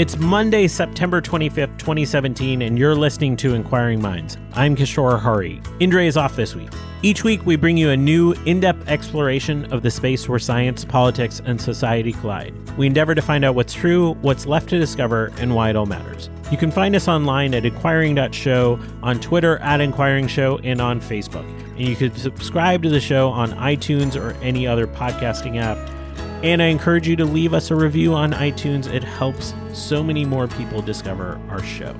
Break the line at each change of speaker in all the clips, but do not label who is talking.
It's Monday, September 25th, 2017, and you're listening to Inquiring Minds. I'm Kishore Hari. Indre is off this week. Each week, we bring you a new, in depth exploration of the space where science, politics, and society collide. We endeavor to find out what's true, what's left to discover, and why it all matters. You can find us online at inquiring.show, on Twitter at Inquiring Show, and on Facebook. And you can subscribe to the show on iTunes or any other podcasting app. And I encourage you to leave us a review on iTunes. It helps so many more people discover our show.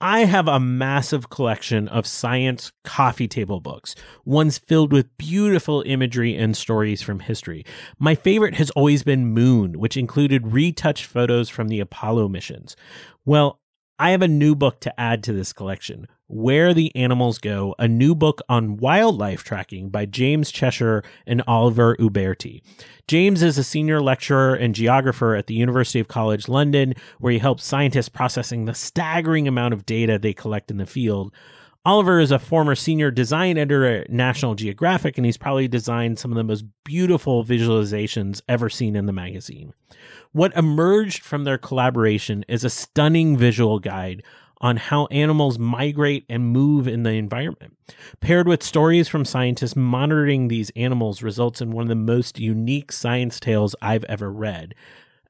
I have a massive collection of science coffee table books, ones filled with beautiful imagery and stories from history. My favorite has always been Moon, which included retouched photos from the Apollo missions. Well, I have a new book to add to this collection Where the Animals Go, a new book on wildlife tracking by James Cheshire and Oliver Uberti. James is a senior lecturer and geographer at the University of College London, where he helps scientists processing the staggering amount of data they collect in the field. Oliver is a former senior design editor at National Geographic, and he's probably designed some of the most beautiful visualizations ever seen in the magazine. What emerged from their collaboration is a stunning visual guide on how animals migrate and move in the environment. Paired with stories from scientists monitoring these animals results in one of the most unique science tales I've ever read.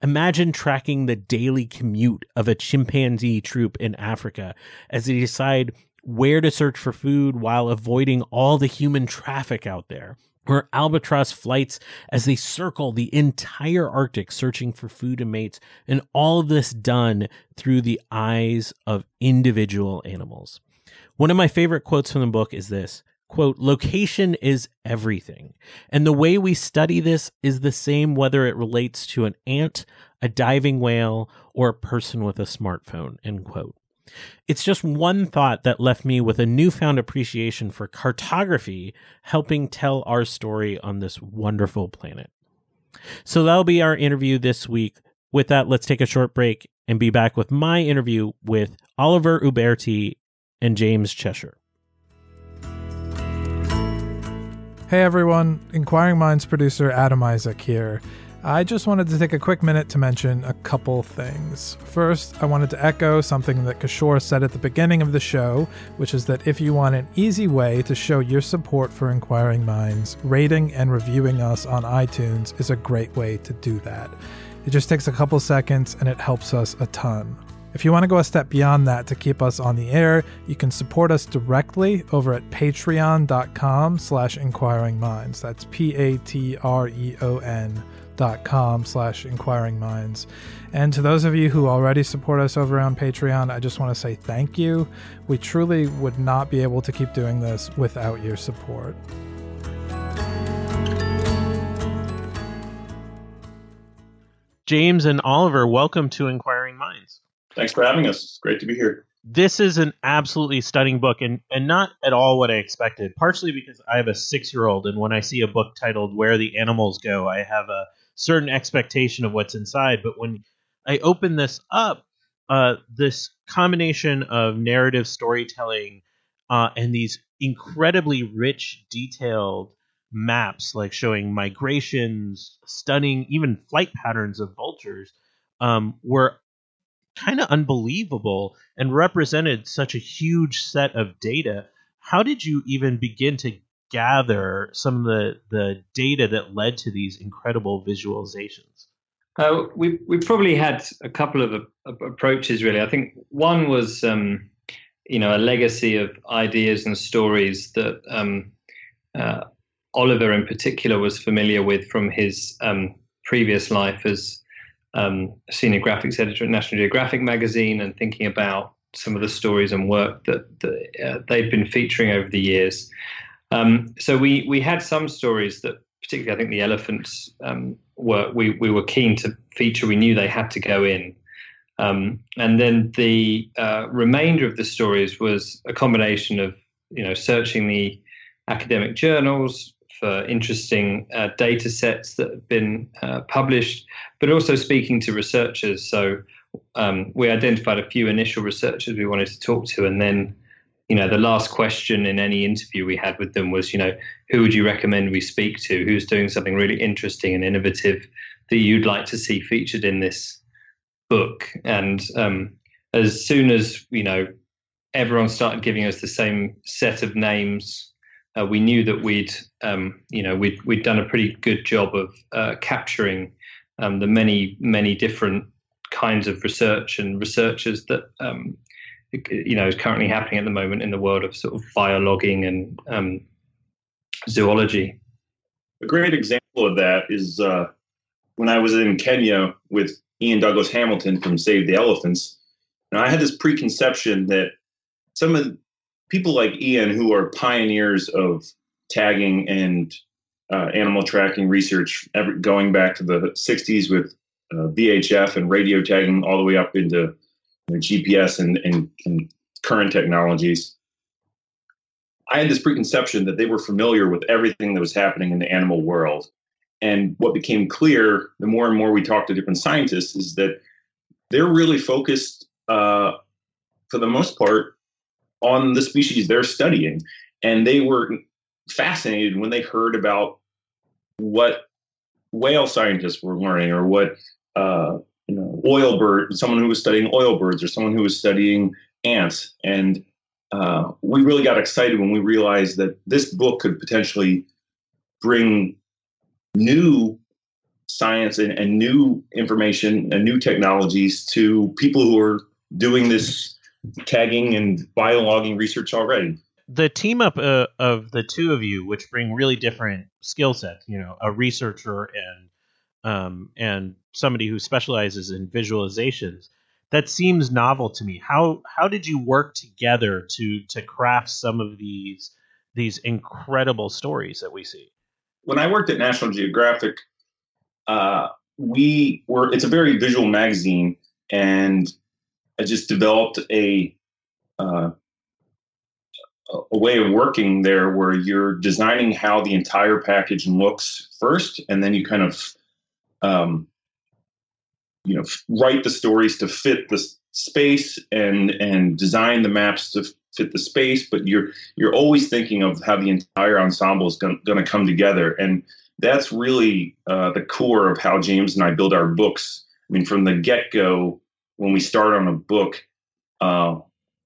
Imagine tracking the daily commute of a chimpanzee troop in Africa as they decide where to search for food while avoiding all the human traffic out there or albatross flights as they circle the entire Arctic searching for food and mates, and all of this done through the eyes of individual animals. One of my favorite quotes from the book is this quote, location is everything. And the way we study this is the same whether it relates to an ant, a diving whale, or a person with a smartphone, end quote. It's just one thought that left me with a newfound appreciation for cartography helping tell our story on this wonderful planet. So that'll be our interview this week. With that, let's take a short break and be back with my interview with Oliver Uberti and James Cheshire.
Hey everyone, Inquiring Minds producer Adam Isaac here. I just wanted to take a quick minute to mention a couple things. First, I wanted to echo something that Kishore said at the beginning of the show, which is that if you want an easy way to show your support for Inquiring Minds, rating and reviewing us on iTunes is a great way to do that. It just takes a couple seconds and it helps us a ton. If you want to go a step beyond that to keep us on the air, you can support us directly over at patreon.com slash inquiring minds. That's P-A-T-R-E-O-N dot com slash inquiring minds and to those of you who already support us over on patreon i just want to say thank you we truly would not be able to keep doing this without your support
James and Oliver, welcome to Inquiring Minds.
Thanks for having us. It's great to be here.
This is an absolutely stunning book and, and not at all what I expected, partially because I have a six year old, and when I see a book titled Where the Animals Go, I have a certain expectation of what's inside. But when I open this up, uh, this combination of narrative storytelling uh, and these incredibly rich, detailed maps, like showing migrations, stunning, even flight patterns of vultures, um, were kind of unbelievable and represented such a huge set of data. how did you even begin to gather some of the the data that led to these incredible visualizations?
Uh, we we probably had a couple of approaches really. I think one was um, you know a legacy of ideas and stories that um, uh, Oliver in particular was familiar with from his um, previous life as um, senior graphics editor at National Geographic magazine and thinking about some of the stories and work that, that uh, they've been featuring over the years. Um, so we we had some stories that, particularly I think the elephants um, were we we were keen to feature. We knew they had to go in, um, and then the uh, remainder of the stories was a combination of you know searching the academic journals for interesting uh, data sets that have been uh, published, but also speaking to researchers. So um, we identified a few initial researchers we wanted to talk to, and then, you know, the last question in any interview we had with them was, you know, who would you recommend we speak to? Who's doing something really interesting and innovative that you'd like to see featured in this book? And um, as soon as you know, everyone started giving us the same set of names. Uh, we knew that we'd, um, you know, we'd we'd done a pretty good job of uh, capturing um, the many many different kinds of research and researchers that um, you know is currently happening at the moment in the world of sort of biologging and um, zoology.
A great example of that is uh, when I was in Kenya with Iain Douglas-Hamilton from Save the Elephants. And I had this preconception that some of people like Iain, who are pioneers of tagging and uh, animal tracking research, going back to the 60s with uh, VHF and radio tagging all the way up into GPS and, and, and current technologies. I had this preconception that they were familiar with everything that was happening in the animal world. And what became clear the more and more we talked to different scientists is that they're really focused, uh, for the most part, on the species they're studying. And they were fascinated when they heard about what whale scientists were learning or what uh, oil bird, someone who was studying oil birds or someone who was studying ants. And uh, we really got excited when we realized that this book could potentially bring new science and, and new information and new technologies to people who are doing this tagging and biologging research already
the team up uh, of the two of you, which bring really different skill sets, you know, a researcher and um, and somebody who specializes in visualizations. That seems novel to me. How how did you work together to to craft some of these these incredible stories that we see?
When I worked at National Geographic, uh, we were it's a very visual magazine, and I just developed a uh, a way of working there where you're designing how the entire package looks first, and then you kind of um, you know write the stories to fit the space and and design the maps to fit the space but you're you're always thinking of how the entire ensemble is going to come together. And that's really uh, the core of how james and i build our books. I mean from the get-go when we start on a book uh,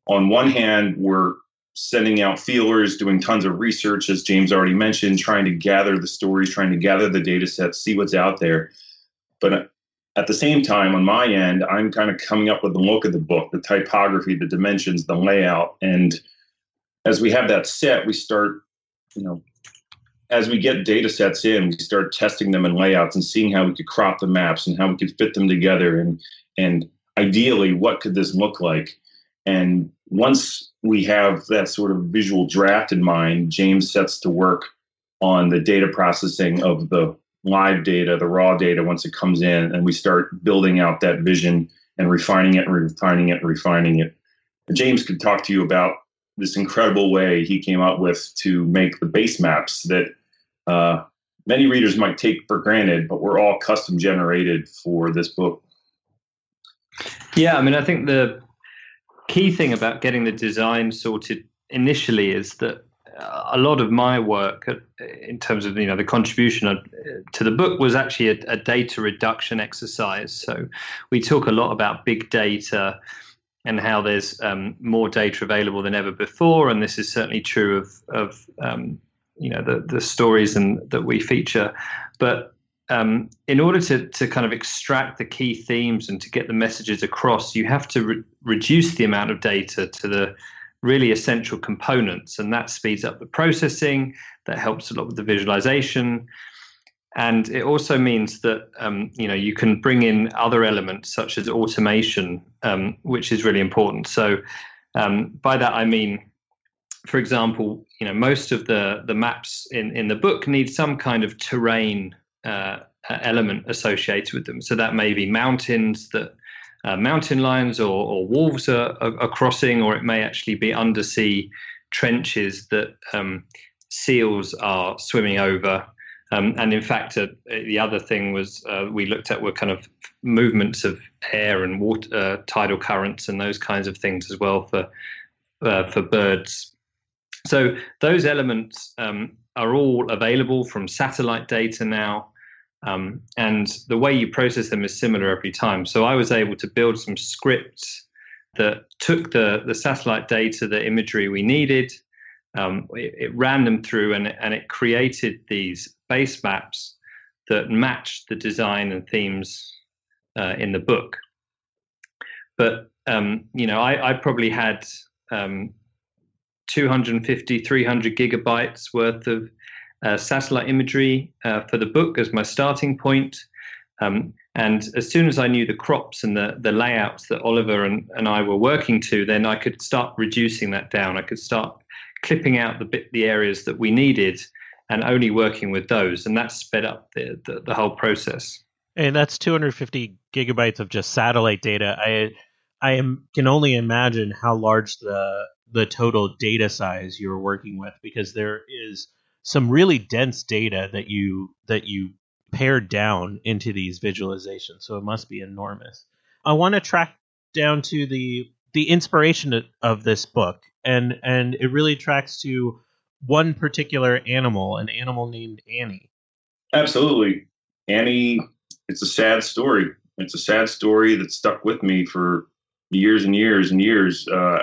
on one hand we're sending out feelers doing tons of research as james already mentioned trying to gather the stories trying to gather the data sets see what's out there but at the same time, on my end, I'm kind of coming up with the look of the book, the typography, the dimensions, the layout. And as we have that set, we start, you know, as we get data sets in, we start testing them in layouts and seeing how we could crop the maps and how we could fit them together and and ideally what could this look like. And once we have that sort of visual draft in mind, James sets to work on the data processing of the live data, the raw data once it comes in, and we start building out that vision and refining it and refining it and refining it. James could talk to you about this incredible way he came up with to make the base maps that uh, many readers might take for granted, but were all custom generated for this book.
Yeah, I mean, I think the key thing about getting the design sorted initially is that a lot of my work in terms of you know the contribution to the book was actually a, a, data reduction exercise so we talk a lot about big data and how there's um, more data available than ever before, and this is certainly true of of um, you know the the stories and that we feature. But um, in order to to kind of extract the key themes and to get the messages across, you have to re- reduce the amount of data to the really essential components, and that speeds up the processing. That helps a lot with the visualization, and it also means that um, you know you can bring in other elements such as automation, um, which is really important. So um, by that I mean for example, you know, most of the the maps in in the book need some kind of terrain uh, element associated with them. So that may be mountains that uh, mountain lions or, or wolves are, are, are, crossing, or it may actually be undersea trenches that um, seals are swimming over. Um, and in fact, uh, the other thing was uh, we looked at were kind of movements of air and water, uh, tidal currents, and those kinds of things as well for uh, for birds. So those elements um, are all available from satellite data now. Um, and the way you process them is similar every time. So I was able to build some scripts that took the, the satellite data, the imagery we needed, um, it, it, ran them through and, and it created these base maps that matched the design and themes uh, in the book. But, um, you know, I, I probably had um, 250, 300 gigabytes worth of satellite imagery uh, for the book as my starting point. Um, and as soon as I knew the crops and the, the layouts that Oliver and, and I were working to, then I could start reducing that down. I could start clipping out the bit, the areas that we needed and only working with those. And that sped up the, the, the whole process.
And that's 250 gigabytes of just satellite data. I I am, can only imagine how large the the total data size you're working with because there is some really dense data that you that you pared down into these visualizations so it must be enormous. I want to track down to the the inspiration of this book and and it really tracks to one particular animal an animal named annie.
Absolutely. Annie it's a sad story. It's a sad story that stuck with me for years and years and years. Uh,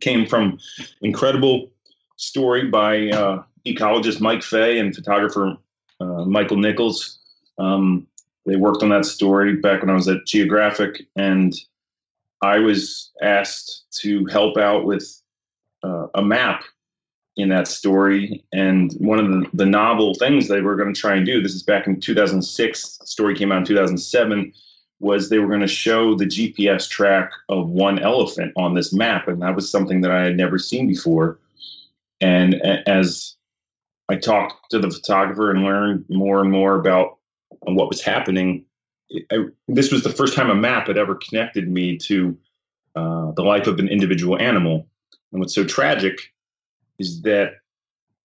came from incredible story by uh, ecologist Mike Fay and photographer uh, Michael Nichols. Um, they worked on that story back when I was at Geographic, and I was asked to help out with uh, a map in that story. And one of the, the novel things they were going to try and do, this is back in 2006, story came out in 2007, was they were going to show the GPS track of one elephant on this map. And that was something that I had never seen before. And as I talked to the photographer and learned more and more about what was happening, I, this was the first time a map had ever connected me to uh, the life of an individual animal. And what's so tragic is that,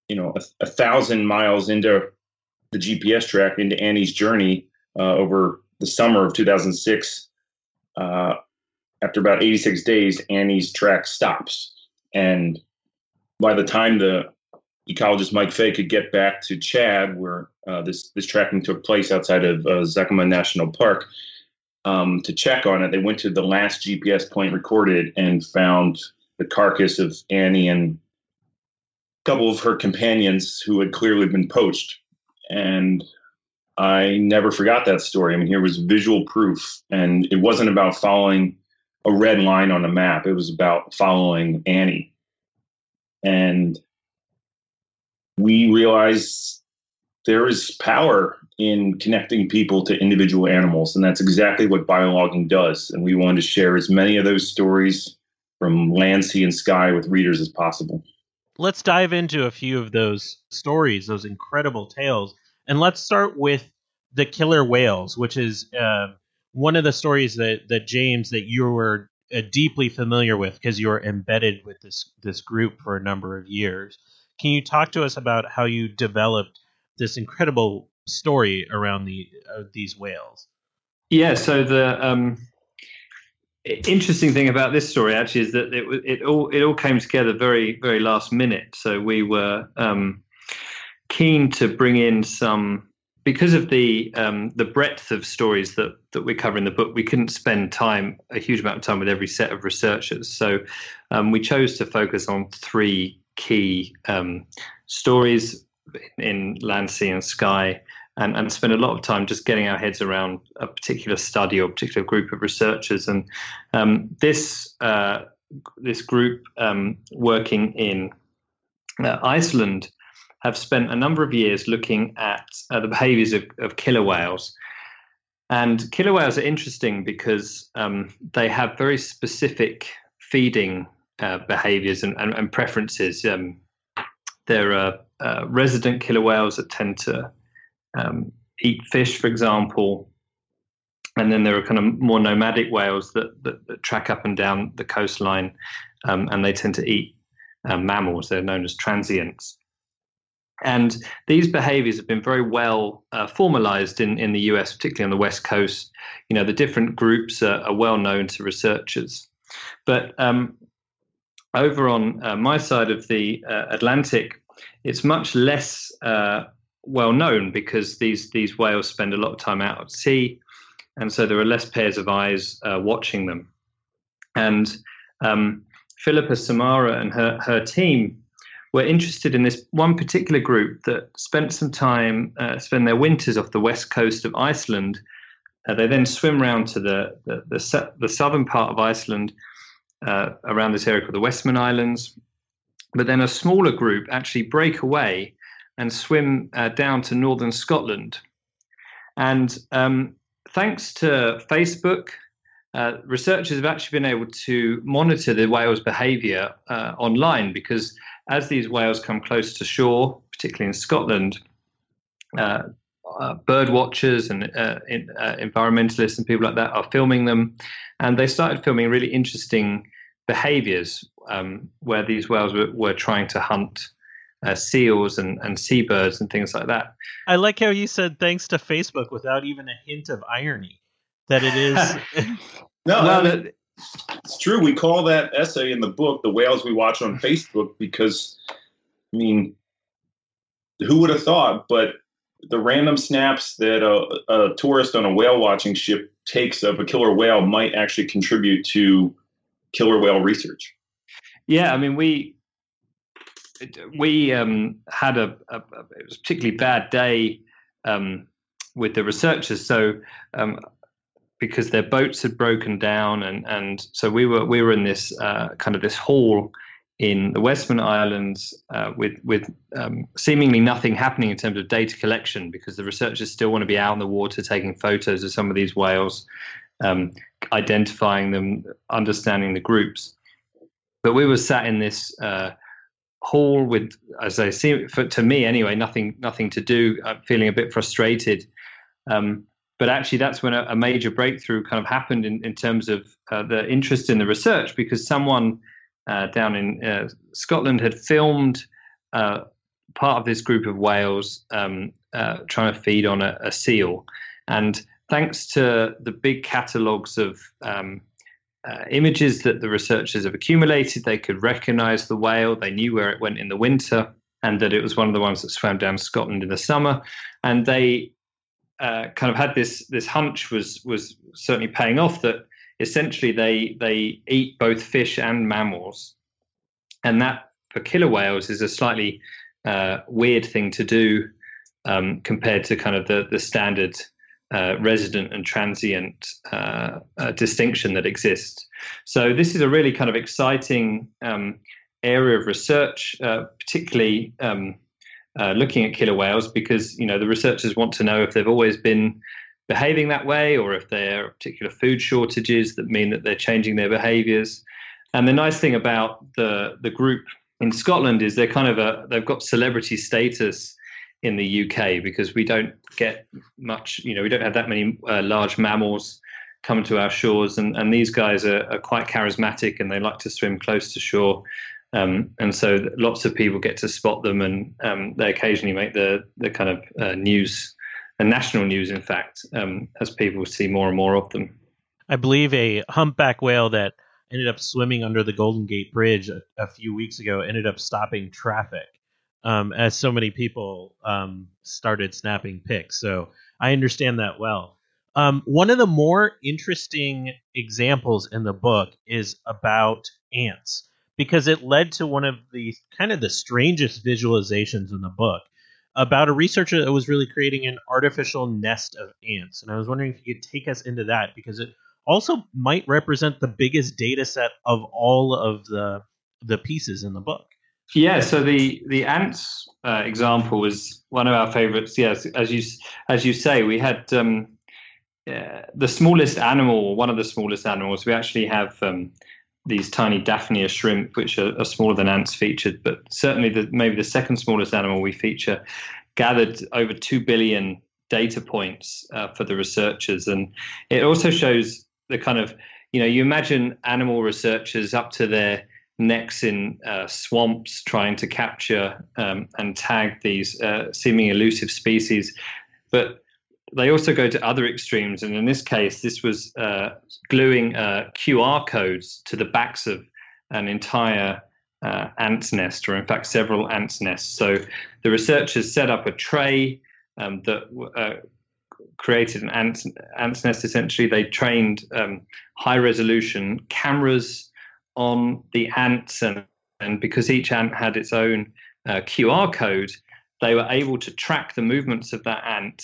you know, a, a thousand miles into the GPS track, into Annie's journey uh, over the summer of 2006, uh, after about 86 days, Annie's track stops. And by the time the ecologist Mike Fay could get back to Chad, where uh, this this tracking took place outside of uh, Zakouma National Park, um, to check on it, they went to the last GPS point recorded and found the carcass of Annie and a couple of her companions who had clearly been poached. And I never forgot that story. I mean, here was visual proof, and it wasn't about following a red line on a map. It was about following Annie. And we realized there is power in connecting people to individual animals, and that's exactly what biologging does. And we wanted to share as many of those stories from land, sea, and sky with readers as possible.
Let's dive into a few of those stories, those incredible tales. And let's start with the killer whales, which is uh, one of the stories that that James that you were uh, deeply familiar with because you were embedded with this this group for a number of years. Can you talk to us about how you developed this incredible story around the uh, these whales?
Yeah. So the um, interesting thing about this story actually is that it it all it all came together very very last minute. So we were um, keen to bring in some because of the um, the breadth of stories that that we cover in the book, we couldn't spend time a huge amount of time with every set of researchers. So um, we chose to focus on three key um, stories in land, sea, and sky, and, and spend a lot of time just getting our heads around a particular study or particular group of researchers. And um, this uh, this group um, working in uh, Iceland have spent a number of years looking at uh, the behaviors of, of, killer whales. And killer whales are interesting because um, they have very specific feeding uh, behaviors and, and, and preferences. Um, there are uh, resident killer whales that tend to um, eat fish, for example. And then there are kind of more nomadic whales that, that, that track up and down the coastline, um, and they tend to eat uh, mammals. They're known as transients. And these behaviors have been very well uh, formalized in, in the US, particularly on the West Coast. You know, the different groups are, are well known to researchers. But um, over on uh, my side of the uh, Atlantic, it's much less uh, well known because these, these whales spend a lot of time out at sea. And so there are less pairs of eyes uh, watching them. And um, Filipa Samarra and her, her team were interested in this one particular group that spent some time, uh, spend their winters off the west coast of Iceland. Uh, they then swim round to the the, the, the southern part of Iceland, uh, around this area called the Westman Islands. But then a smaller group actually break away and swim uh, down to northern Scotland. And um, thanks to Facebook, uh, researchers have actually been able to monitor the whale's behavior uh, online because as these whales come close to shore, particularly in Scotland, uh, bird watchers and uh, in, uh, environmentalists and people like that are filming them, and they started filming really interesting behaviors um, where these whales were, were trying to hunt uh, seals and, and seabirds and things like that.
I like how you said thanks to Facebook without even a hint of irony that it is.
no, well, I mean, it's true. We call that essay in the book "The Whales We Watch on Facebook" because, I mean, who would have thought? But the random snaps that a, a tourist on a whale watching ship takes of a killer whale might actually contribute to killer whale research.
Yeah, I mean, we we um, had a, a, it was a particularly bad day um, with the researchers. So um, because their boats had broken down, and and so we were we were in this uh, kind of this hall in the Westman Islands uh, with with um, seemingly nothing happening in terms of data collection because the researchers still want to be out in the water taking photos of some of these whales, um, identifying them, understanding the groups. But we were sat in this uh, hall with, as I see, for, to me anyway, nothing nothing to do. I'm feeling a bit frustrated. Um, but actually that's when a, a, major breakthrough kind of happened in, in terms of uh, the interest in the research because someone uh, down in uh, Scotland had filmed uh, part of this group of whales um, uh, trying to feed on a, a, seal. And thanks to the big catalogues of um, uh, images that the researchers have accumulated, they could recognize the whale, they knew where it went in the winter. And that it was one of the ones that swam down Scotland in the summer, and they uh, kind of had this this hunch was was certainly paying off that essentially they they eat both fish and mammals, and that for killer whales is a slightly uh, weird thing to do um, compared to kind of the the standard uh, resident and transient uh, uh, distinction that exists. So this is a really kind of exciting um, area of research, uh, particularly. Um, uh, looking at killer whales because you know the researchers want to know if they've always been behaving that way or if there are particular food shortages that mean that they're changing their behaviors. And the nice thing about the the group in Scotland is they're kind of a they've got celebrity status in the UK because we don't get much, you know, we don't have that many uh, large mammals coming to our shores, and, and these guys are, are quite charismatic and they like to swim close to shore. Um, and so lots of people get to spot them, and um, they occasionally make the the kind of uh, news, the national news, in fact, um, as people see more and more of them.
I believe a humpback whale that ended up swimming under the Golden Gate Bridge a, a few weeks ago ended up stopping traffic um, as so many people um, started snapping pics. So I understand that well. Um, one of the more interesting examples in the book is about ants because it led to one of the kind of the strangest visualizations in the book about a researcher that was really creating an artificial nest of ants. And I was wondering if you could take us into that because it also might represent the biggest data set of all of the the pieces in the book.
Yeah, so the the ants uh, example was one of our favorites. Yes, as you as you say, we had um, uh, the smallest animal, one of the smallest animals. We actually have um, these tiny Daphnia shrimp, which are, are, smaller than ants, featured. But certainly, the, maybe the second smallest animal we feature gathered over two billion data points uh, for the researchers, and it also shows the kind of you know you imagine animal researchers up to their necks in uh, swamps trying to capture um, and tag these uh, seeming elusive species, but they also go to other extremes, and in this case, this was uh, gluing uh, QR codes to the backs of an entire uh, ant's nest, or in fact, several ants' nests. So the researchers set up a tray um, that uh, created an ant, ant's nest. Essentially, they trained um, high-resolution cameras on the ants, and, and because each ant had its own uh, QR code, they were able to track the movements of that ant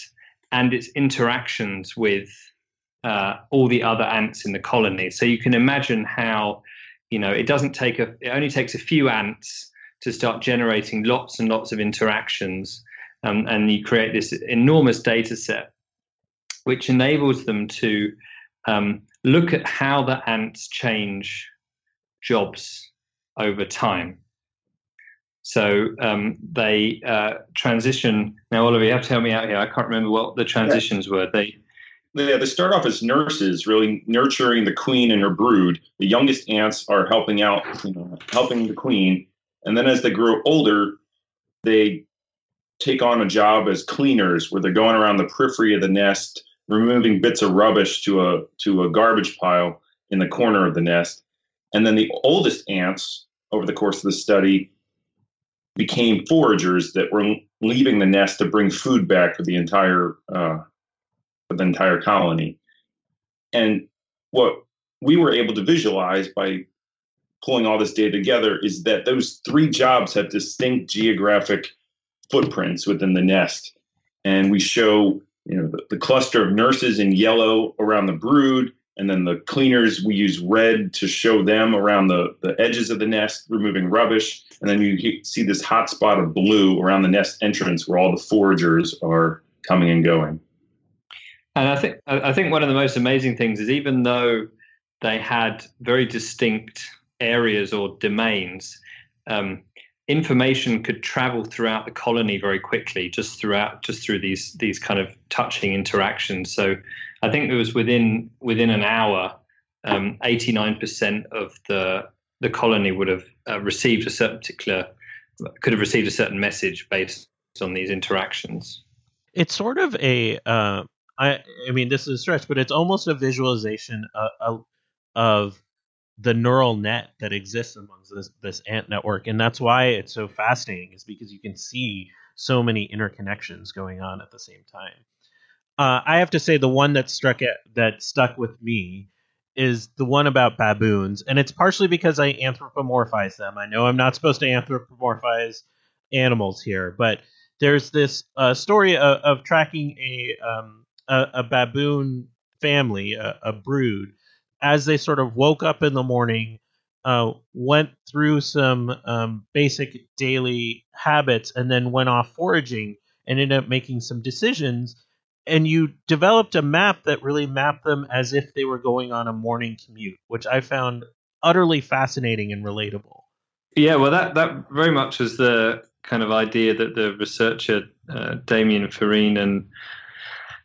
and its interactions with uh, all the other ants in the colony. So you can imagine how, you know, it doesn't take a, it only takes a few ants to start generating lots and lots of interactions. Um, and you create this enormous data set, which enables them to um, look at how the ants change jobs over time. So um, they uh, transition. Now, Oliver, you have to help me out here. I can't remember what the transitions yeah. were. They
yeah, they start off as nurses, really nurturing the queen and her brood. The youngest ants are helping out, you know, helping the queen, and then as they grow older, they take on a job as cleaners, where they're going around the periphery of the nest, removing bits of rubbish to a to a garbage pile in the corner of the nest. And then the oldest ants, over the course of the study, became foragers that were leaving the nest to bring food back for the entire uh, for the entire colony. And what we were able to visualize by pulling all this data together is that those three jobs have distinct geographic footprints within the nest. And we show you know the, the cluster of nurses in yellow around the brood and then the cleaners we use red to show them around the, the edges of the nest removing rubbish. And then you see this hot spot of blue around the nest entrance where all the foragers are coming and going.
And i think i think one of the most amazing things is even though they had very distinct areas or domains um, information could travel throughout the colony very quickly just throughout just through these these kind of touching interactions. So i think it was within within an hour um, 89% of the the colony would have uh, received a certain particular could have received a certain message based on these interactions.
It's sort of a uh, I, I mean this is a stretch but it's almost a visualization of, of the neural net that exists amongst this, this ant network. And that's why it's so fascinating is because you can see so many interconnections going on at the same time uh, i have to say the one that struck it that stuck with me is the one about baboons and it's partially because i anthropomorphize them i know i'm not supposed to anthropomorphize animals here but there's this uh, story of, of, tracking a, um, a, a baboon family a, a brood as they sort of woke up in the morning, uh, went through some um, basic daily habits, and then went off foraging and ended up making some decisions. And you developed a map that really mapped them as if they were going on a morning commute, which I found utterly fascinating and relatable.
Yeah, well, that that very much was the kind of idea that the researcher uh, Damien Farine and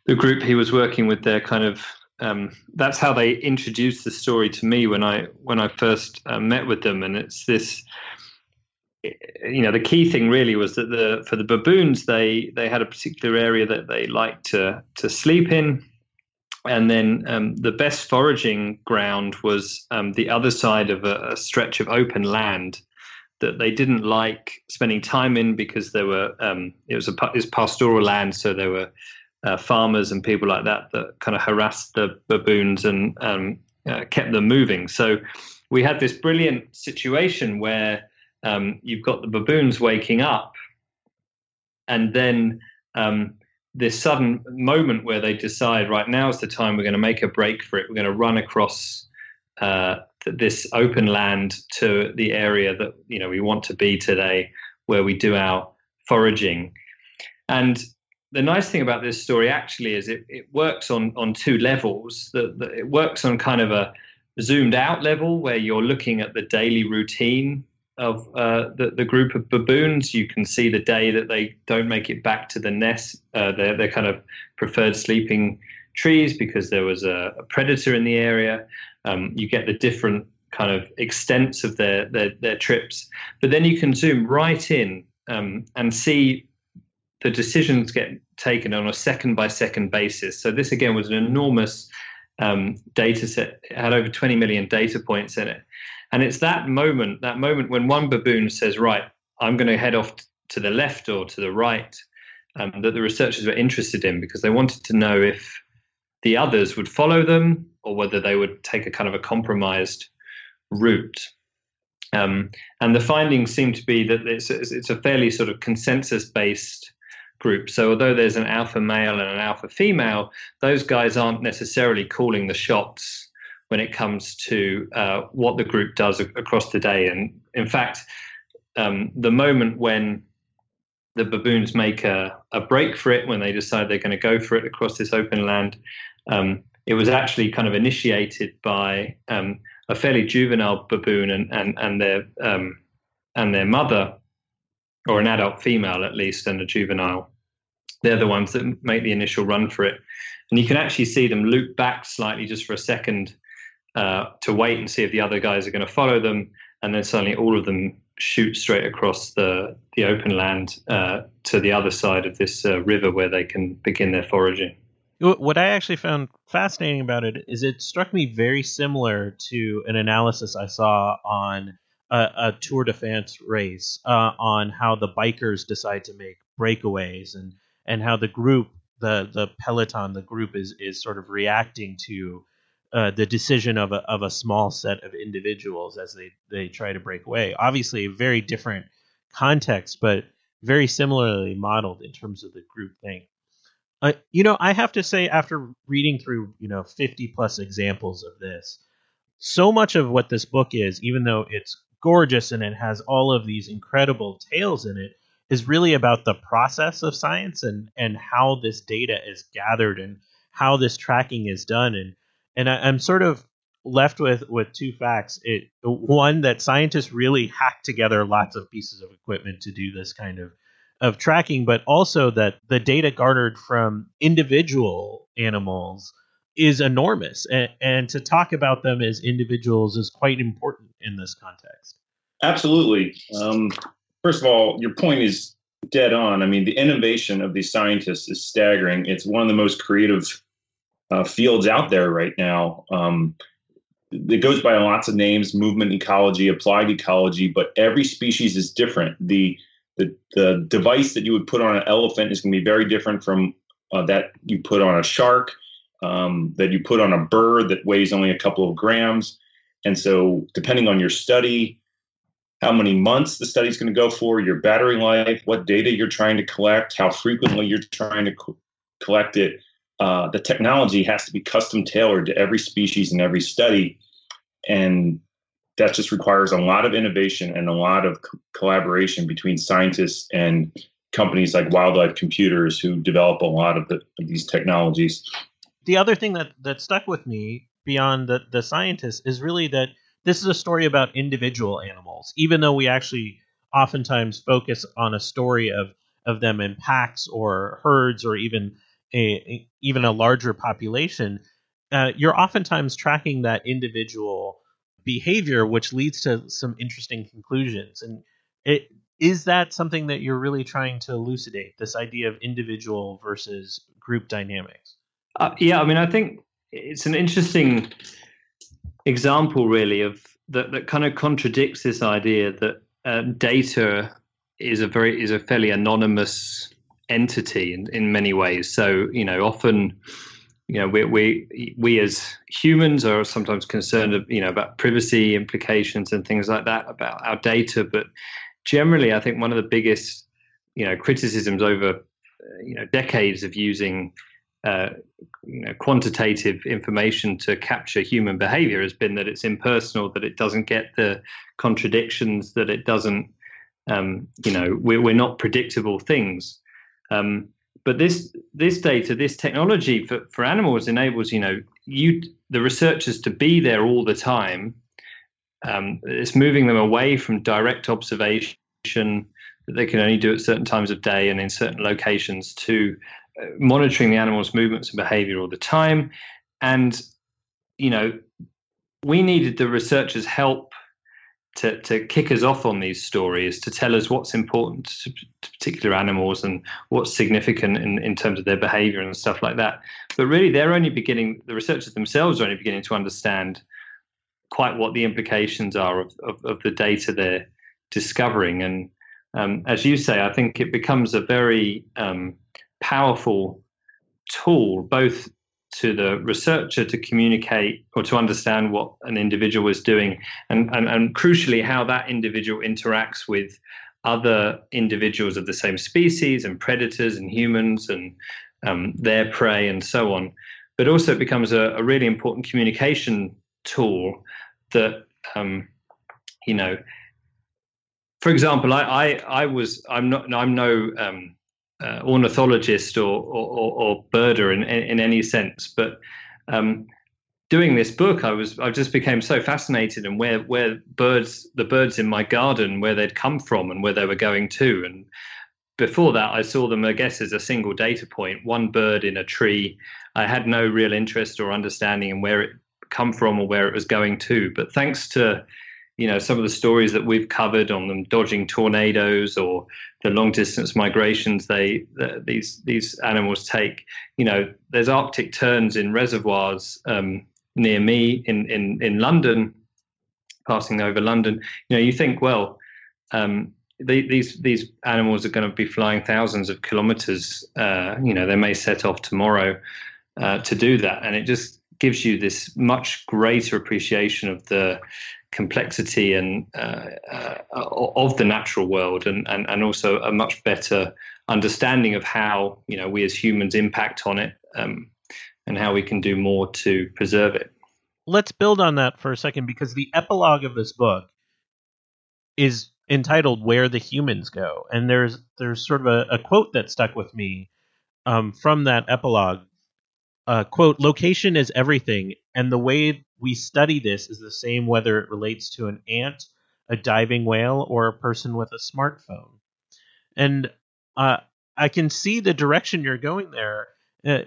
the group he was working with there kind of um, that's how they introduced the story to me when I when I first uh, met with them, and it's this. You know, the key thing really was that the for the baboons they they had a particular area that they liked to to sleep in, and then um, the best foraging ground was um, the other side of a, a, stretch of open land, that they didn't like spending time in because there were um, it was a it was pastoral land, so there were uh, farmers and people like that that kind of harassed the baboons and um, uh, kept them moving. So we had this brilliant situation where um, you've got the baboons waking up, and then um, this sudden moment where they decide, right now is the time we're going to make a break for it. We're going to run across uh, this open land to the area that you know we want to be today, where we do our foraging. And the nice thing about this story actually is it, it works on on two levels. That it works on kind of a zoomed out level where you're looking at the daily routine of uh, the, the group of baboons. You can see the day that they don't make it back to the nest, uh, their, their kind of preferred sleeping trees because there was a, a predator in the area. Um, you get the different kind of extents of their, their, their trips. But then you can zoom right in um, and see the decisions get taken on a second by second basis. So this again was an enormous um, data set. It had over 20 million data points in it. And it's that moment, that moment when one baboon says, right, I'm going to head off to the left or to the right, um, that the researchers were interested in because they wanted to know if the others would follow them or whether they would take a kind of a compromised route. Um, and the findings seem to be that it's, it's a fairly sort of consensus based group. So although there's an alpha male and an alpha female, those guys aren't necessarily calling the shots when it comes to uh, what the group does across the day. And in fact, um, the moment when the baboons make a, a break for it, when they decide they're going to go for it across this open land, um, it was actually kind of initiated by um, a fairly juvenile baboon and and and their um, and their mother, or an adult female at least, and a juvenile. They're the ones that make the initial run for it, and you can actually see them loop back slightly just for a second uh, to wait and see if the other guys are going to follow them, and then suddenly all of them shoot straight across the the open land uh, to the other side of this uh, river where they can begin their foraging.
What I actually found fascinating about it is it struck me very similar to an analysis I saw on a, a Tour de France race uh, on how the bikers decide to make breakaways and and how the group the the peloton the group is is sort of reacting to uh, the decision of a of a small set of individuals as they they try to break away. Obviously, a very different context, but very similarly modeled in terms of the group thing. Uh, you know, I have to say, after reading through, you know, 50 plus examples of this, so much of what this book is, even though it's gorgeous and it has all of these incredible tales in it, is really about the process of science and and how this data is gathered and how this tracking is done. And and I, I'm sort of left with with two facts. It one that scientists really hack together lots of pieces of equipment to do this kind of of tracking, but also that the data garnered from individual animals is enormous. And, and to talk about them as individuals is quite important in this context.
Absolutely. Um, first of all, your point is dead on. I mean, the innovation of these scientists is staggering. It's one of the most creative uh, fields out there right now. Um, it goes by lots of names movement ecology applied ecology but every species is different the the, the device that you would put on an elephant is going to be very different from uh, that you put on a shark, um, that you put on a bird that weighs only a couple of grams. And so, depending on your study, how many months the study is going to go for, your battery life, what data you're trying to collect, how frequently you're trying to co- collect it, uh, the technology has to be custom tailored to every species and every study. And that just requires a lot of innovation and a lot of co- collaboration between scientists and companies like Wildlife Computers who develop a lot of, the, of these technologies.
The other thing that, that stuck with me beyond the, the scientists is really that this is a story about individual animals, even though we actually oftentimes focus on a story of, of them in packs or herds or even a, even a larger population. Uh, you're oftentimes tracking that individual behavior, which leads to some interesting conclusions. And it is that something that you're really trying to elucidate this idea of individual versus group dynamics?
Uh, yeah, I mean, I think it's an interesting example, really, of that that kind of contradicts this idea that uh, data is a very is a fairly anonymous entity in, in many ways. So you know, often you know we we we as humans are sometimes concerned you know about privacy implications and things like that about our data, but generally, I think one of the biggest you know criticisms over you know decades of using uh, you know, quantitative information to capture human behavior has been that it's impersonal, that it doesn't get the contradictions, that it doesn't, um, you know, we're, we're not predictable things. Um, but this this data, this technology for, for animals enables, you know, you the researchers to be there all the time. Um, it's moving them away from direct observation that they can only do at certain times of day and in certain locations to monitoring the animal's movements and behavior all the time. And, you know, we needed the researchers' help to, to kick us off on these stories, to tell us what's important to particular animals and what's significant in, in terms of their behavior and stuff like that. But really, they're only beginning, the researchers themselves are only beginning to understand quite what the implications are of, of, of the data they're discovering. And um, as you say, I think it becomes a very um, powerful tool, both to the researcher to communicate or to understand what an individual is doing, and, and, and crucially, how that individual interacts with other individuals of the same species and predators and humans and um, their prey and so on. But also, it becomes a, a really important communication tool that, um, you know, for example, I, I, I was I'm not I'm no um, uh, ornithologist or, or, or birder in, in, in, any sense, but um, doing this book, I was I just became so fascinated in where where birds the birds in my garden where they'd come from and where they were going to, and before that, I saw them, I guess, as a single data point, one bird in a tree. I had no real interest or understanding in where it come from or where it was going to. But thanks to you know some of the stories that we've covered on them dodging tornadoes or the long distance migrations they these these animals take you know there's arctic terns in reservoirs um, near me in in in london passing over london you know you think well um, these these animals are going to be flying thousands of kilometers uh, you know they may set off tomorrow uh, to do that. And it just gives you this much greater appreciation of the complexity and uh, uh, of the natural world and, and, and also a much better understanding of how you know we as humans impact on it. Um, and how we can do more to preserve it.
Let's build on that for a second because the epilogue of this book is entitled where the humans go. And there's there's sort of a, a quote that stuck with me um, from that epilogue. Uh, quote location is everything and the way we study this is the same whether it relates to an ant a diving whale or a person with a smartphone. And uh, i can see the direction you're going there. Uh,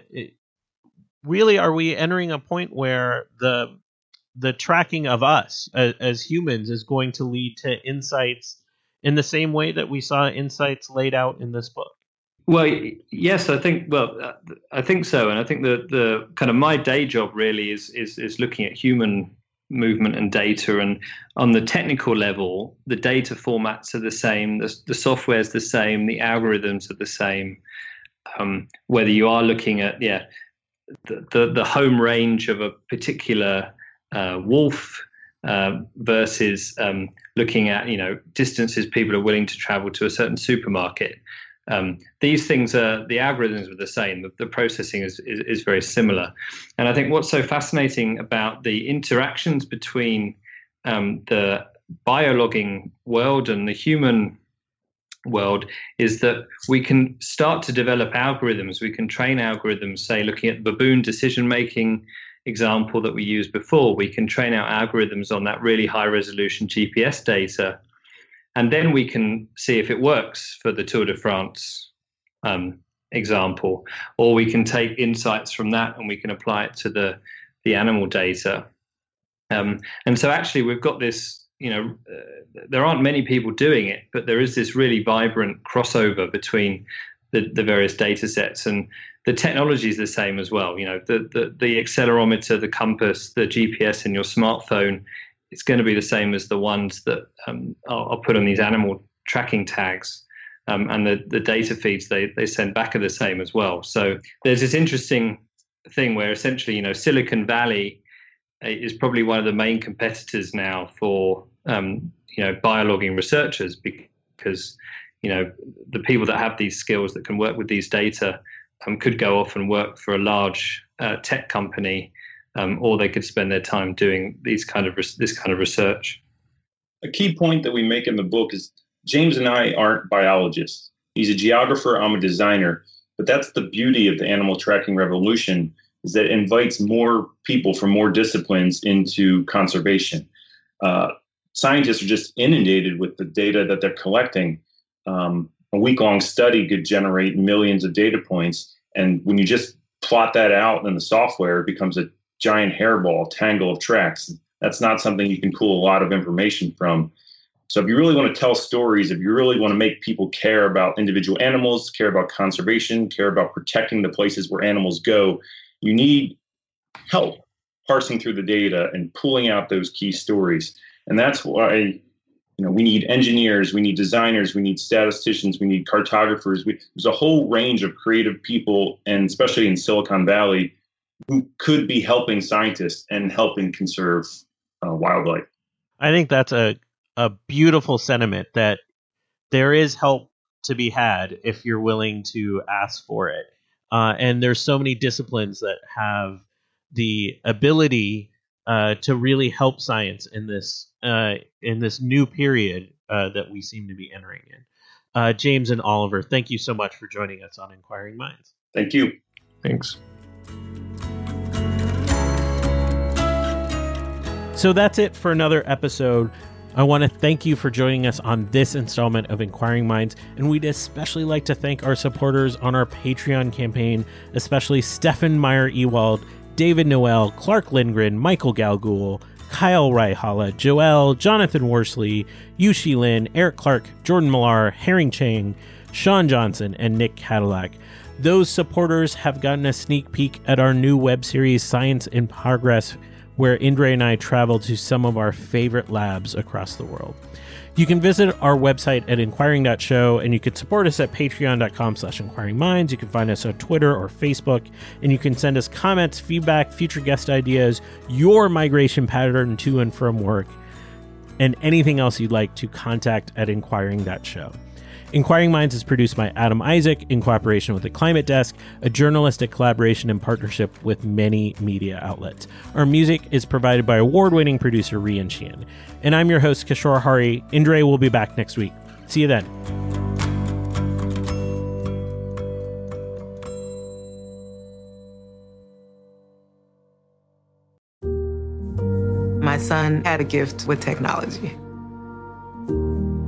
really are we entering a point where the the tracking of us as, as humans is going to lead to insights in the same way that we saw insights laid out in this book
well, yes, I think. Well, I think so, and I think that the kind of my day job really is is is looking at human movement and data, and on the technical level, the data formats are the same, the the software is the same, the algorithms are the same. Um, whether you are looking at yeah, the, the home range of a particular uh, wolf uh, versus um, looking at you know distances people are willing to travel to a certain supermarket um, these things are the algorithms are the same. The, the processing is, is, is very similar, and I think what's so fascinating about the interactions between um, the biologging world and the human world is that we can start to develop algorithms. We can train algorithms, say, looking at the baboon decision making example that we used before. We can train our algorithms on that really high resolution GPS data and then we can see if it works for the Tour de France um, example, or we can take insights from that and we can apply it to the the animal data. Um, and so, actually, we've got this. You know, uh, there aren't many people doing it, but there is this really vibrant crossover between the, the various data sets and the technology is the same as well. You know, the, the, the accelerometer, the compass, the GPS in your smartphone it's going to be the same as the ones that um, I'll, I'll, put on these animal tracking tags. Um, and the, the data feeds they, they send back are the same as well. So there's this interesting thing where essentially, you know, Silicon Valley is probably one of the main competitors now for um, you know biologging researchers because you know the people that have these skills that can work with these data um, could go off and work for a large uh, tech company, um, or they could spend their time doing these kind of res- this kind of research.
A key point that we make in the book is James and I aren't biologists. He's a geographer. I'm a designer. But that's the beauty of the animal tracking revolution is that it invites more people from more disciplines into conservation. Uh, scientists are just inundated with the data that they're collecting. Um, a week long study could generate millions of data points. And when you just plot that out in the software, it becomes a giant hairball tangle of tracks. That's not something you can pull a lot of information from. So, if you really want to tell stories, if you really want to make people care about individual animals, care about conservation, care about protecting the places where animals go, you need help parsing through the data and pulling out those key stories. And that's why you know we need engineers, we need designers, we need statisticians, we need cartographers. We, there's a whole range of creative people, and especially in Silicon Valley, who could be helping scientists and helping conserve uh, wildlife.
I think that's a a beautiful sentiment that there is help to be had if you're willing to ask for it. Uh, and there's so many disciplines that have the ability uh, to really help science in this uh, in this new period uh, that we seem to be entering in. Uh, James and Oliver, thank you so much for joining us on Inquiring Minds.
Thank you.
Thanks.
So that's it for another episode. I want to thank you for joining us on this installment of Inquiring Minds, and we'd especially like to thank our supporters on our Patreon campaign, especially Stefan Meyer Ewald, David Noel, Clark Lindgren, Michael Galgul, Kyle Raihala, Joel, Jonathan Worsley, Yushi Lin, Eric Clark, Jordan Millar, Herring Chang, Sean Johnson, and Nick Cadillac. Those supporters have gotten a sneak peek at our new web series, Science in Progress where Indre and I travel to some of our favorite labs across the world. You can visit our website at inquiring.show and you can support us at patreon.com slash inquiringminds. You can find us on Twitter or Facebook and you can send us comments, feedback, future guest ideas, your migration pattern to and from work, and anything else you'd like to contact at inquiring.show. Inquiring Minds is produced by Adam Isaak in cooperation with the Climate Desk, a journalistic collaboration in partnership with many media outlets. Our music is provided by award winning producer Rian Sheehan. And I'm your host, Kishore Hari. Indre will be back next week. See you then.
My son had a gift with technology